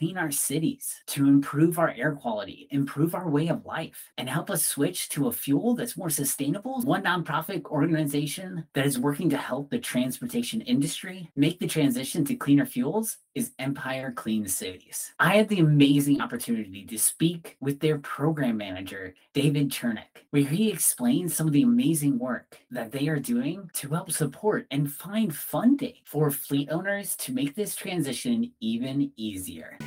clean our cities, to improve our air quality, improve our way of life, and help us switch to a fuel that's more sustainable. One nonprofit organization that is working to help the transportation industry make the transition to cleaner fuels is Empire Clean Cities. I had the amazing opportunity to speak with their program manager, David Chernack, where he explains some of the amazing work that they are doing to help support and find funding for fleet owners to make this transition even easier.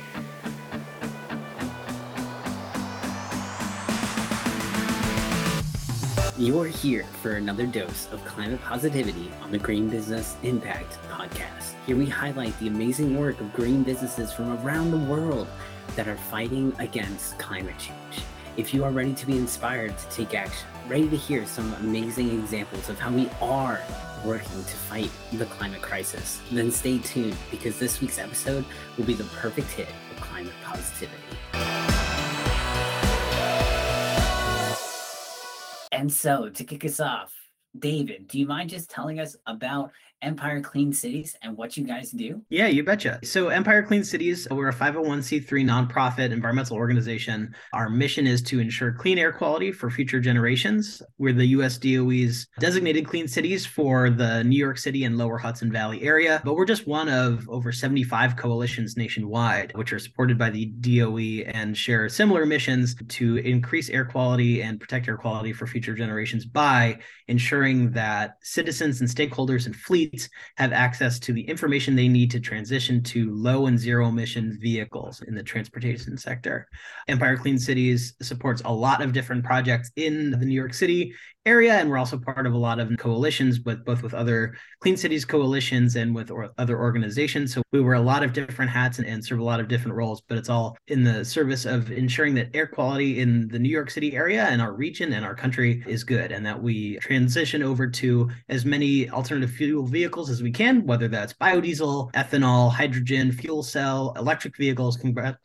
You're here for another dose of climate positivity on the Green Business Impact Podcast. Here we highlight the amazing work of green businesses from around the world that are fighting against climate change. If you are ready to be inspired to take action, ready to hear some amazing examples of how we are working to fight the climate crisis, then stay tuned because this week's episode will be the perfect hit of climate positivity. And so, to kick us off, David, do you mind just telling us about Empire Clean Cities and what you guys do? Yeah, you betcha. So, Empire Clean Cities, we're a 501c3 nonprofit environmental organization. Our mission is to ensure clean air quality for future generations. We're the US DOE's designated clean cities for the New York City and lower Hudson Valley area, but we're just one of over 75 coalitions nationwide, which are supported by the DOE and share similar missions to increase air quality and protect air quality for future generations by ensuring that citizens and stakeholders and fleets have access to the information they need to transition to low and zero emission vehicles in the transportation sector. Empire Clean Cities supports a lot of different projects in the New York City area and we're also part of a lot of coalitions with both with other clean cities coalitions and with or other organizations. So we wear a lot of different hats and, and, serve a lot of different roles but it's all in the service of ensuring that air quality in the new york city area and our region and our country is good and that we transition over to as many alternative fuel vehicles as we can whether that's biodiesel ethanol hydrogen fuel cell electric vehicles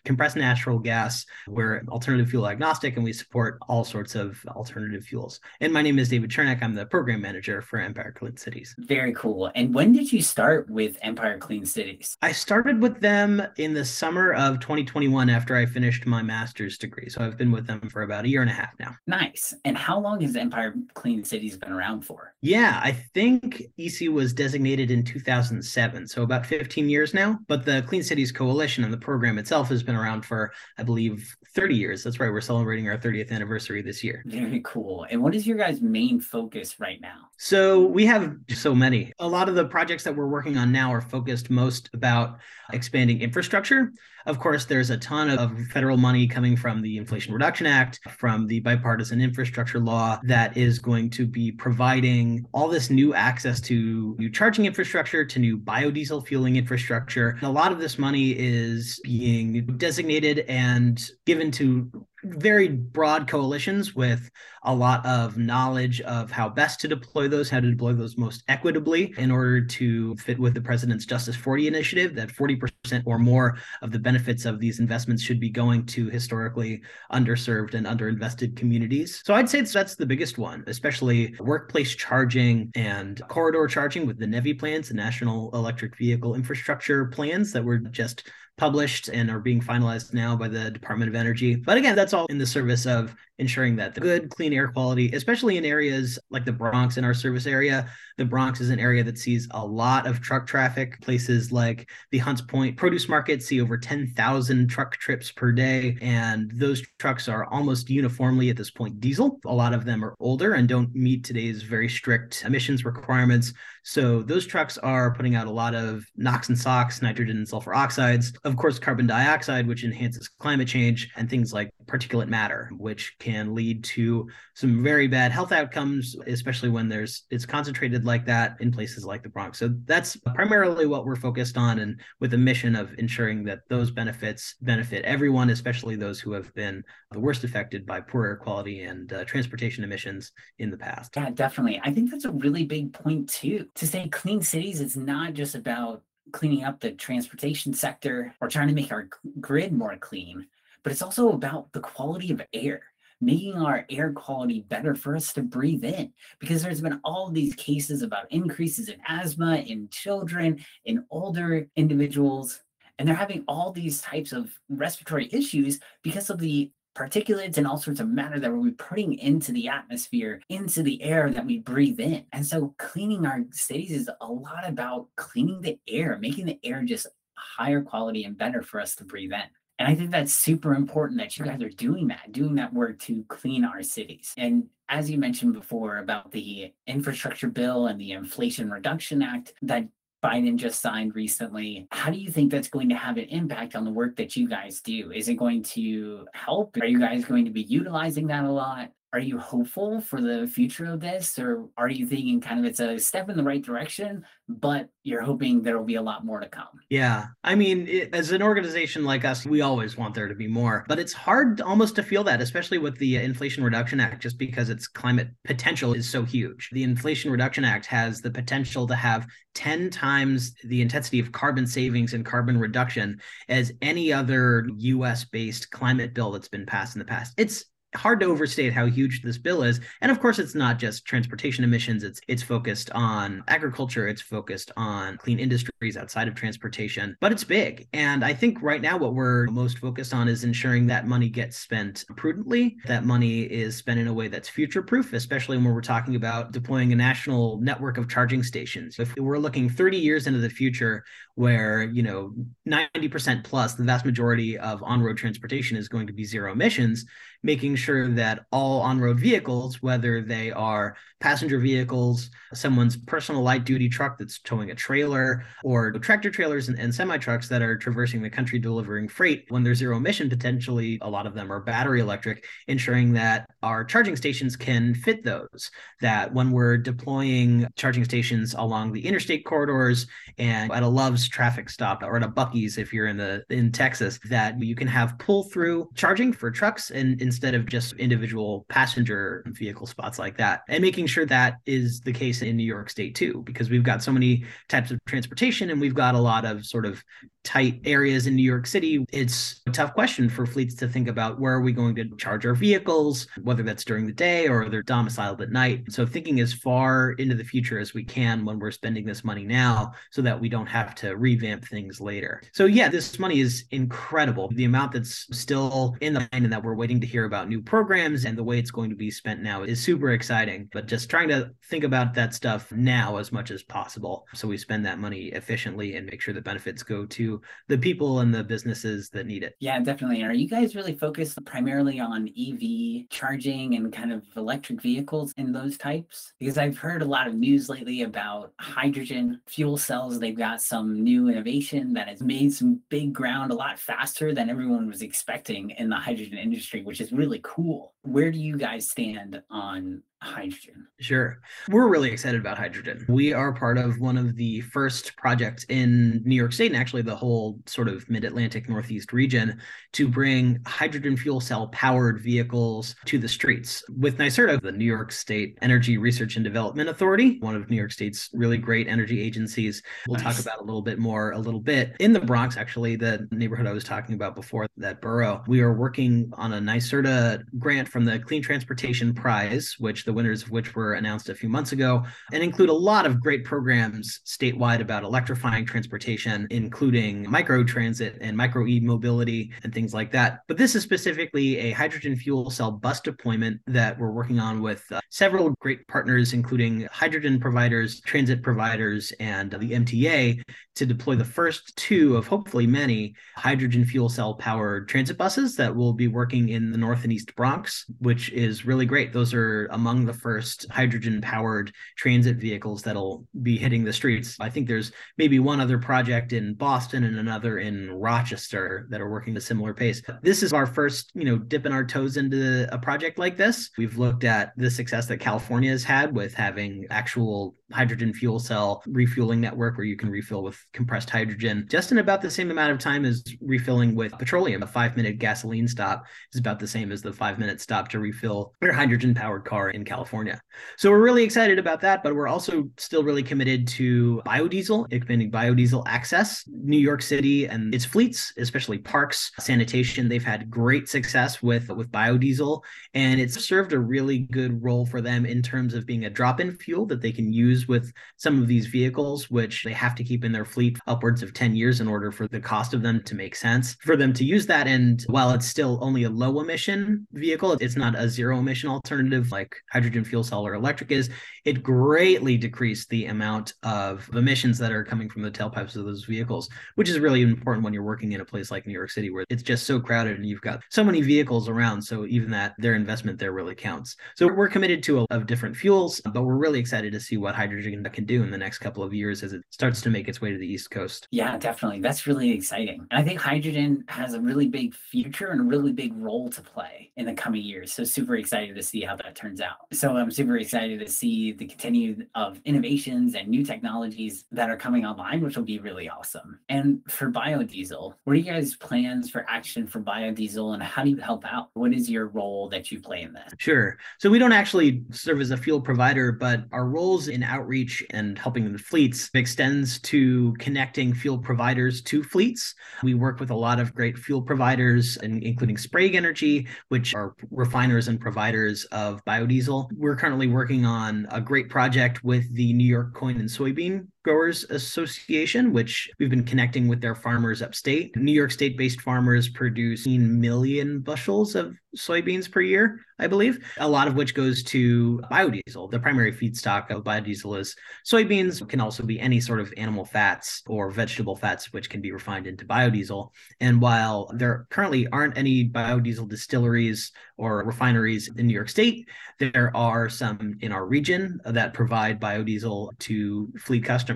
compressed natural gas. We're alternative fuel agnostic and we support all sorts of alternative fuels. And my name is David Chernack. I'm the program manager for Empire Clean Cities. Very cool. And when did you start with Empire Clean Cities? I started with them in the summer of 2021 after I finished my master's degree. So I've been with them for about a year and a half now. Nice. And how long has Empire Clean Cities been around for? Yeah, I think EC was designated in 2007. So about 15 years now. But the Clean Cities Coalition and the program itself has been around for, I believe, 30 years. That's right. We're celebrating our 30th anniversary this year. Very cool. And what is your guys' main focus right now? So we have so many. A lot of the projects that we're working on now are focused most about expanding infrastructure. Of course, there's a ton of federal money coming from the Inflation Reduction Act, from the bipartisan infrastructure law that is going to be providing all this new access to new charging infrastructure, to new biodiesel fueling infrastructure. A lot of this money is being designated and given to very broad coalitions with a lot of knowledge of how best to deploy those, how to deploy those most equitably in order to fit with the president's Justice 40 initiative that 40% or more of the benefits of these investments should be going to historically underserved and underinvested communities. So I'd say that's the biggest one, especially workplace charging and corridor charging with the NEVI plans, the National Electric Vehicle Infrastructure plans that were just published and are being finalized now by the Department of Energy. But again, that's all in the service of ensuring that the good, clean air quality, especially in areas like the Bronx in our service area. The Bronx is an area that sees a lot of truck traffic. Places like the Hunts Point produce markets see over 10,000 truck trips per day. And those trucks are almost uniformly at this point diesel. A lot of them are older and don't meet today's very strict emissions requirements. So those trucks are putting out a lot of NOx and SOx, nitrogen and sulfur oxides, of course, carbon dioxide, which enhances climate change, and things like particulate matter, which can lead to some very bad health outcomes, especially when there's it's concentrated like that in places like the Bronx. So that's primarily what we're focused on, and with the mission of ensuring that those benefits benefit everyone, especially those who have been the worst affected by poor air quality and uh, transportation emissions in the past. Yeah, definitely. I think that's a really big point too. To say clean cities, it's not just about cleaning up the transportation sector or trying to make our grid more clean, but it's also about the quality of air making our air quality better for us to breathe in because there's been all these cases about increases in asthma in children in older individuals and they're having all these types of respiratory issues because of the particulates and all sorts of matter that we're putting into the atmosphere, into the air that we breathe in. And so cleaning our cities is a lot about cleaning the air, making the air just higher quality and better for us to breathe in. And I think that's super important that you guys are doing that, doing that work to clean our cities. And as you mentioned before about the infrastructure bill and the Inflation Reduction Act that Biden just signed recently. How do you think that's going to have an impact on the work that you guys do? Is it going to help? Are you guys going to be utilizing that a lot? Are you hopeful for the future of this or are you thinking kind of it's a step in the right direction but you're hoping there will be a lot more to come? Yeah. I mean it, as an organization like us we always want there to be more but it's hard almost to feel that especially with the inflation reduction act just because its climate potential is so huge. The inflation reduction act has the potential to have 10 times the intensity of carbon savings and carbon reduction as any other US based climate bill that's been passed in the past. It's hard to overstate how huge this bill is. And of course it's not just transportation emissions. It's it's focused on agriculture. It's focused on clean industries outside of transportation but it's big. And i think right now what we're most focused on is ensuring that money gets spent prudently that money is spent in a way that's future proof especially when we're talking about deploying a national network of charging stations. If we're looking 30 years into the future where you know 90% plus the vast majority of on-road transportation is going to be zero emissions making sure that all on-road vehicles whether they are passenger vehicles someone's personal light duty truck that's towing a trailer or tractor trailers and, and semi trucks that are traversing the country delivering freight when they're zero emission potentially a lot of them are battery electric ensuring that our charging stations can fit those. That when we're deploying charging stations along the interstate corridors and at a love's traffic stop or at a buc-ee's if you're in the in texas that you can have pull through charging for trucks and instead of just individual passenger vehicle spots like that and making sure that is the case in new york state too because we've got so many types of transportation and we've got a lot of sort of tight areas in New York City, it's a tough question for fleets to think about where are we going to charge our vehicles, whether that's during the day or they're domiciled at night. So thinking as far into the future as we can when we're spending this money now so that we don't have to revamp things later. So yeah, this money is incredible. The amount that's still in the line and that we're waiting to hear about new programs and the way it's going to be spent now is super exciting. But just trying to think about that stuff now as much as possible so we spend that money efficiently and make sure the benefits go to the people and the businesses that need it. Yeah, definitely. Are you guys really focused primarily on EV charging and kind of electric vehicles and those types? Because I've heard a lot of news lately about hydrogen fuel cells. They've got some new innovation that has made some big ground a lot faster than everyone was expecting in the hydrogen industry, which is really cool. Where do you guys stand on hydrogen? Sure. We're really excited about hydrogen. We are part of one of the first projects in New York State and actually the whole sort of mid Atlantic Northeast region to bring hydrogen fuel cell powered vehicles to the streets with NYSERDA, the New York State Energy Research and Development Authority, one of New York State's really great energy agencies. We'll nice. talk about a little bit more a little bit. In the Bronx, actually, the neighborhood I was talking about before, that borough, we are working on a NYSERDA grant from the Clean Transportation Prize, which the winners of which were announced a few months ago, and include a lot of great programs statewide about electrifying transportation, including micro transit and micro e mobility and things like that. But this is specifically a hydrogen fuel cell bus deployment that we're working on with uh, several great partners, including hydrogen providers, transit providers, and the MTA to deploy the first two of hopefully many hydrogen fuel cell powered transit buses that will be working in the North and East Bronx, which is really great. Those are among among the first hydrogen powered transit vehicles that'll be hitting the streets. I think there's maybe one other project in Boston and another in Rochester that are working at a similar pace. This is our first, you know, dipping our toes into a project like this. We've looked at the success that California has had with having actual hydrogen fuel cell refueling network where you can refill with compressed hydrogen just in about the same amount of time as refilling with petroleum. A five minute gasoline stop is about the same as the five minute stop to refill your hydrogen powered car in California. So we're really excited about that, but we're also still really committed to biodiesel, expanding biodiesel access. New York City and its fleets, especially parks, sanitation, they've had great success with, with biodiesel. And it's served a really good role for them in terms of being a drop in fuel that they can use issues with some of these vehicles, which they have to keep in their fleet upwards of 10 years in order for the cost of them to make sense for them to use that. And while it's still only a low emission vehicle, it's not a zero emission alternative like hydrogen fuel cell or electric is, it greatly decreased the amount of emissions that are coming from the tailpipes of those vehicles, which is really important when you're working in a place like New York City where it's just so crowded and you've got so many vehicles around. So even that their investment there really counts. So we're committed to a, of different fuels, but we're really excited to see what hydrogen can do in the next couple of years as it starts to make its way to the East Coast. Yeah, definitely. That's really exciting. And I think hydrogen has a really big future and a really big role to play in the coming years. So super excited to see how that turns out. So I'm super excited to see the continued of innovations and new technologies that are coming online, which will be really awesome. And for biodiesel, what are you guys' plans for action for biodiesel and how do you help out? What is your role that you play in this? Sure. So we don't actually serve as a fuel provider, but our roles in outreach and helping the fleets extends to connecting fuel providers to fleets. We work with a lot of great fuel providers, including Sprague Energy, which are refiners and providers of biodiesel. We're currently working on a great project with the New York Corn and Soybean Growers Association, which we've been connecting with their farmers upstate. New York State based farmers produce million bushels of soybeans per year, I believe, a lot of which goes to biodiesel. The primary feedstock of biodiesel is soybeans, it can also be any sort of animal fats or vegetable fats, which can be refined into biodiesel. And while there currently aren't any biodiesel distilleries or refineries in New York State, there are some in our region that provide biodiesel to fleet customers.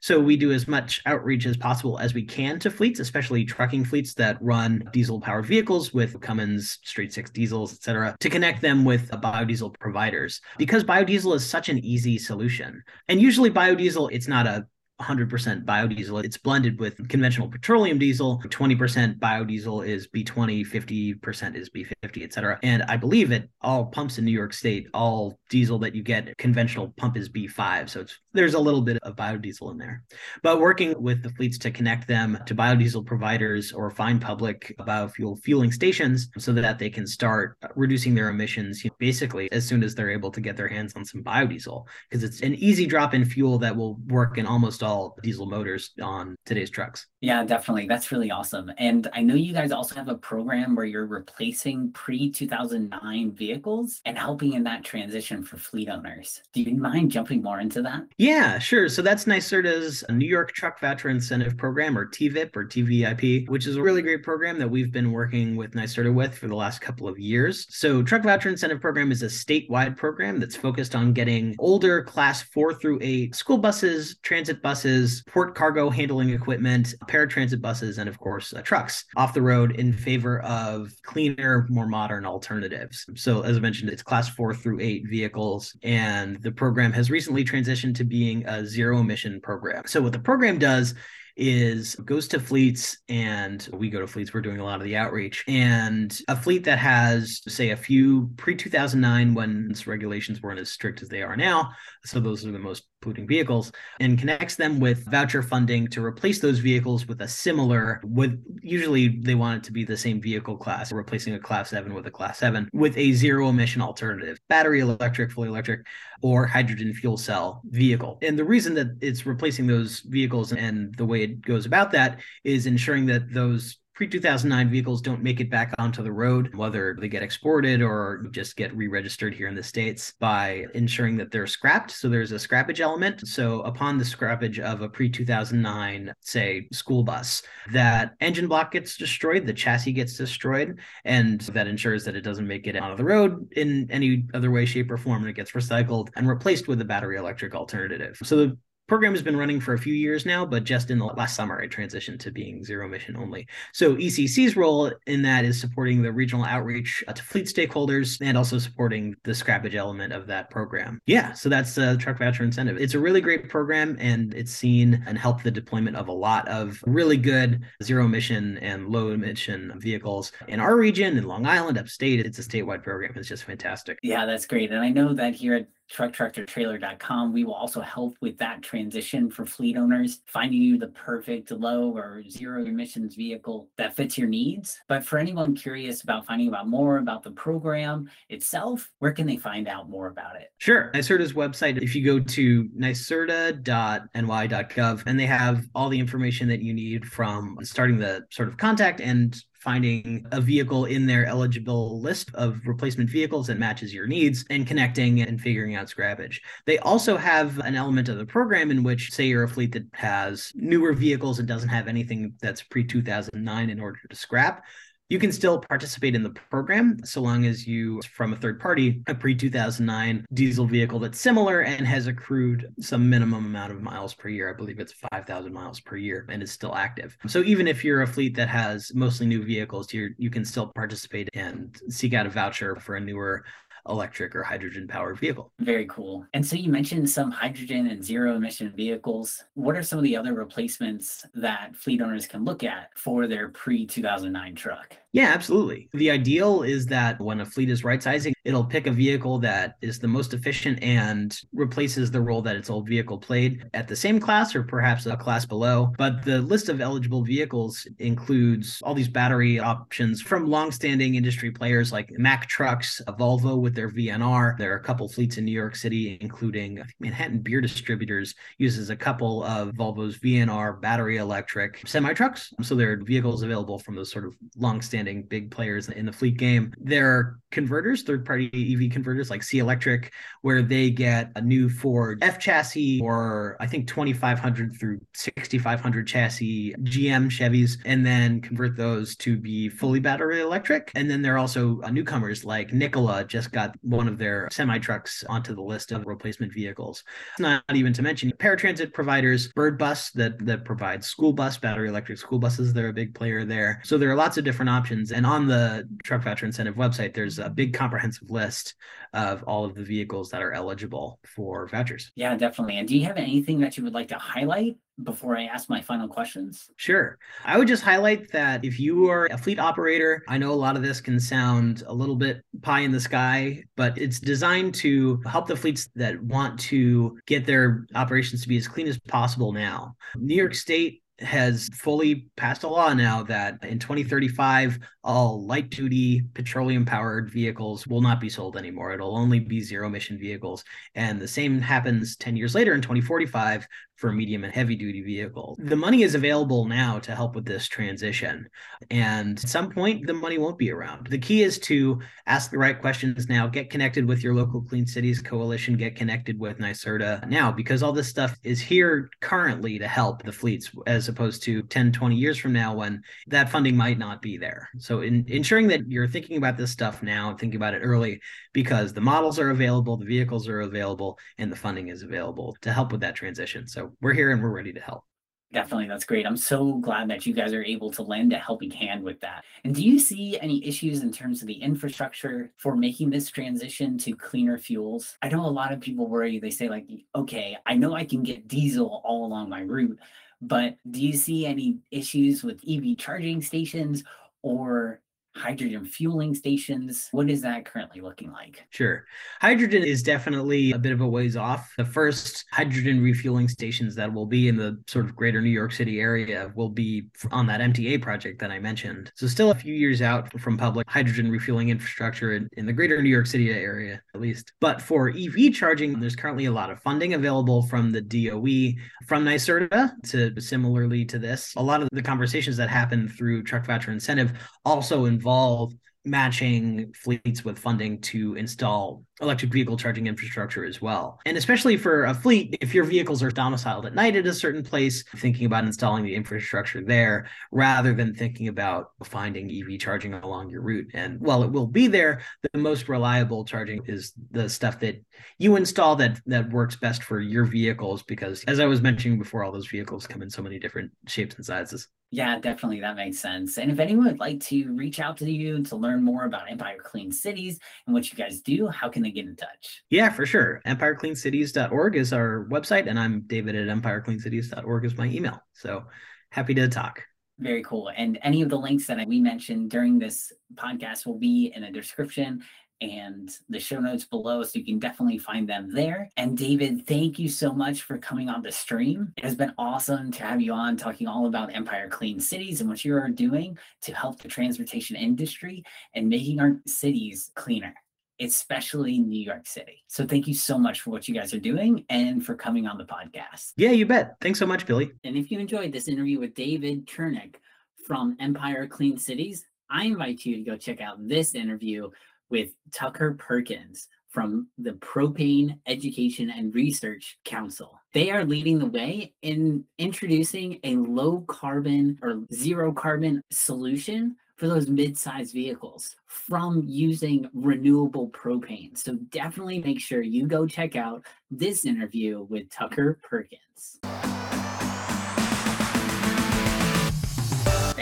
So we do as much outreach as possible as we can to fleets, especially trucking fleets that run diesel powered vehicles with Cummins straight six diesels, et cetera, to connect them with biodiesel providers because biodiesel is such an easy solution. And usually biodiesel, it's not a 100% biodiesel. It's blended with conventional petroleum diesel. 20% biodiesel is B20, 50% is B50, et cetera. And I believe at all pumps in New York State, all diesel that you get conventional pump is B5. So it's there's a little bit of biodiesel in there. But working with the fleets to connect them to biodiesel providers or find public biofuel fueling stations so that they can start reducing their emissions you know, basically as soon as they're able to get their hands on some biodiesel because it's an easy drop in fuel that will work in almost all diesel motors on today's trucks. Yeah, definitely. That's really awesome. And I know you guys also have a program where you're replacing pre 2009 vehicles and helping in that transition for fleet owners. Do you mind jumping more into that? Yeah, sure. So that's NYSERDA's New York Truck Voucher Incentive Program or TVIP or TVIP, which is a really great program that we've been working with NYSERDA with for the last couple of years. So Truck Voucher Incentive Program is a statewide program that's focused on getting older class four through eight school buses, transit buses, port cargo handling equipment, paratransit buses, and of course, uh, trucks off the road in favor of cleaner, more modern alternatives. So, as I mentioned, it's class four through eight vehicles, and the program has recently transitioned to being a zero emission program. So, what the program does is goes to fleets and we go to fleets we're doing a lot of the outreach and a fleet that has say a few pre 2009 when regulations weren't as strict as they are now so those are the most polluting vehicles and connects them with voucher funding to replace those vehicles with a similar with usually they want it to be the same vehicle class replacing a class 7 with a class 7 with a zero emission alternative battery electric fully electric or hydrogen fuel cell vehicle. And the reason that it's replacing those vehicles and the way it goes about that is ensuring that those pre 2009 vehicles don't make it back onto the road, whether they get exported or just get re registered here in the States by ensuring that they're scrapped. So there's a scrappage element. So upon the scrappage of a pre 2009, say, school bus, that engine block gets destroyed, the chassis gets destroyed, and that ensures that it doesn't make it onto the road in any other way, shape, or form, and it gets recycled and replaced with a battery electric alternative. So the program has been running for a few years now, but just in the last summer, I transitioned to being zero emission only. So ECC's role in that is supporting the regional outreach uh, to fleet stakeholders and also supporting the scrappage element of that program. Yeah, so that's the truck voucher incentive. It's a really great program and it's seen and helped the deployment of a lot of really good zero emission and low emission vehicles in our region, in Long Island, upstate. It's a statewide program. It's just fantastic. Yeah, that's great. And I know that here at trucktractortrailer.com. We will also help with that transition for fleet owners, finding you the perfect low or zero emissions vehicle that fits your needs. But for anyone curious about finding out more about the program itself, where can they find out more about it? Sure. NYSERDA's website, if you go to nyserda.ny.gov, and they have all the information that you need from starting the sort of contact and finding a vehicle in their eligible list of replacement vehicles that matches your needs and connecting and figuring out scrappage. They also have an element of the program in which, say, you're a fleet that has newer vehicles and doesn't have anything that's pre 2009 in order to scrap you can still participate in the program so long as you from a third party a pre 2009 diesel vehicle that's similar and has accrued some minimum amount of miles per year. I believe it's 5000 miles per year and is still active. So even if you're a fleet that has mostly new vehicles you you can still participate and seek out a voucher for a newer electric or hydrogen powered vehicle. Very cool. And so you mentioned some hydrogen and zero emission vehicles. What are some of the other replacements that fleet owners can look at for their pre 2009 truck? Yeah, absolutely. The ideal is that when a fleet is right sizing, it'll pick a vehicle that is the most efficient and replaces the role that its old vehicle played at the same class or perhaps a class below. But the list of eligible vehicles includes all these battery options from long-standing industry players like Mack Trucks, Volvo with their VNR. There are a couple fleets in New York City, including Manhattan Beer Distributors uses a couple of Volvo's VNR battery electric semi trucks. So there are vehicles available from those sort of long-standing big players in the fleet game. There are converters, third party EV converters like SEA Electric, where they get a new Ford F chassis or I think 2500 through 6500 chassis GM Chevys, and then convert those to be fully battery electric. And then there are also uh, newcomers like Nikola just got one of their semi trucks onto the list of replacement vehicles. Not even to mention paratransit providers, Bird Bus that that provides school bus battery electric school buses. They're a big player there. So there are lots of different options options. And on the Truck Voucher Incentive website, there's a big comprehensive list of all of the vehicles that are eligible for vouchers. Yeah, definitely. And do you have anything that you would like to highlight before I ask my final questions? Sure. I would just highlight that if you are a fleet operator, I know a lot of this can sound a little bit pie in the sky, but it's designed to help the fleets that want to get their operations to be as clean as possible now. New York State has fully passed a law now that in 2035 all light duty petroleum powered vehicles will not be sold anymore. It'll only be zero emission vehicles. And the same happens 10 years later in 2045 for medium and heavy duty vehicles. The money is available now to help with this transition. And at some point, the money won't be around. The key is to ask the right questions now, get connected with your local Clean Cities Coalition, get connected with NYSERDA now, because all this stuff is here currently to help the fleets, as opposed to 10, 20 years from now when that funding might not be there. So, in, ensuring that you're thinking about this stuff now, thinking about it early, because the models are available, the vehicles are available, and the funding is available to help with that transition. So, we're here and we're ready to help. Definitely, that's great. I'm so glad that you guys are able to lend a helping hand with that. And do you see any issues in terms of the infrastructure for making this transition to cleaner fuels? I know a lot of people worry, they say, like, okay, I know I can get diesel all along my route, but do you see any issues with EV charging stations or hydrogen fueling stations. What is that currently looking like? Sure. Hydrogen is definitely a bit of a ways off. The first hydrogen refueling stations that will be in the sort of greater New York City area will be on that MTA project that I mentioned. So, still a few years out from public hydrogen refueling infrastructure in, in the greater New York City area, at least. But for EV charging, there's currently a lot of funding available from the DOE, from NYSERDA, to similarly to this. A lot of the conversations that happen through Truck Voucher Incentive also involve involve matching fleets with funding to install electric vehicle charging infrastructure as well. And especially for a fleet, if your vehicles are domiciled at night at a certain place, thinking about installing the infrastructure there rather than thinking about finding EV charging along your route. And while it will be there, the most reliable charging is the stuff that you install that that works best for your vehicles because as I was mentioning before, all those vehicles come in so many different shapes and sizes. Yeah, definitely. That makes sense. And if anyone would like to reach out to you to learn more about Empire Clean Cities and what you guys do, how can they get in touch? Yeah, for sure. EmpireCleanCities.org is our website, and I'm David at EmpireCleanCities.org is my email. So happy to talk. Very cool. And any of the links that we mentioned during this podcast will be in the description and the show notes below, so you can definitely find them there. And David, thank you so much for coming on the stream. It has been awesome to have you on talking all about Empire Clean Cities and what you are doing to help the transportation industry and making our cities cleaner especially New York City. So thank you so much for what you guys are doing and for coming on the podcast. Yeah, you bet. Thanks so much, Billy. And if you enjoyed this interview with David Chernack from Empire Clean Cities, I invite you to go check out this interview with Tucker Perkins from the Propane Education and Research Council. They are leading the way in introducing a low carbon or zero carbon solution for those mid-sized vehicles from using renewable propane. So definitely make sure you go check out this interview with Tucker Perkins.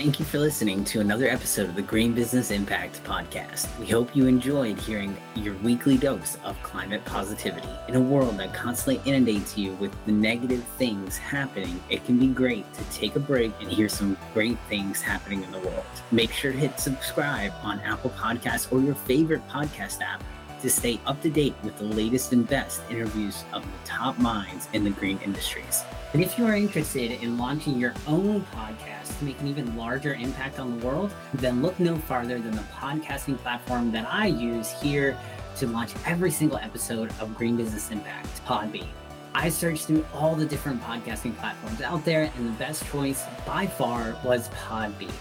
Thank you for listening to another episode of the Green Business Impact Podcast. We hope you enjoyed hearing your weekly dose of climate positivity. In a world that constantly inundates you with the negative things happening, it can be great to take a break and hear some great things happening in the world. Make sure to hit subscribe on Apple Podcasts or your favorite podcast app to stay up to date with the latest and best interviews of the top minds in the green industries. And if you are interested in launching your own podcast to make an even larger impact on the world, then look no farther than the podcasting platform that I use here to launch every single episode of Green Business Impact, Podbean. I searched through all the different podcasting platforms out there, and the best choice by far was Podbean.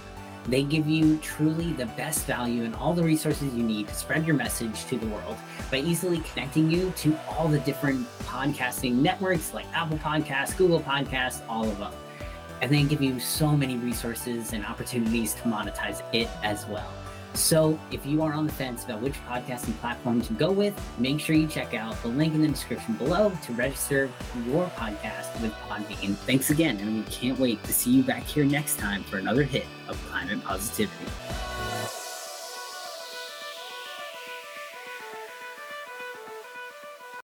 They give you truly the best value and all the resources you need to spread your message to the world by easily connecting you to all the different podcasting networks like Apple Podcasts, Google Podcasts, all of them. And they give you so many resources and opportunities to monetize it as well. So if you are on the fence about which podcasting platform to go with, make sure you check out the link in the description below to register your podcast with Podbean. Thanks again, and we can't wait to see you back here next time for another hit of Climate Positivity.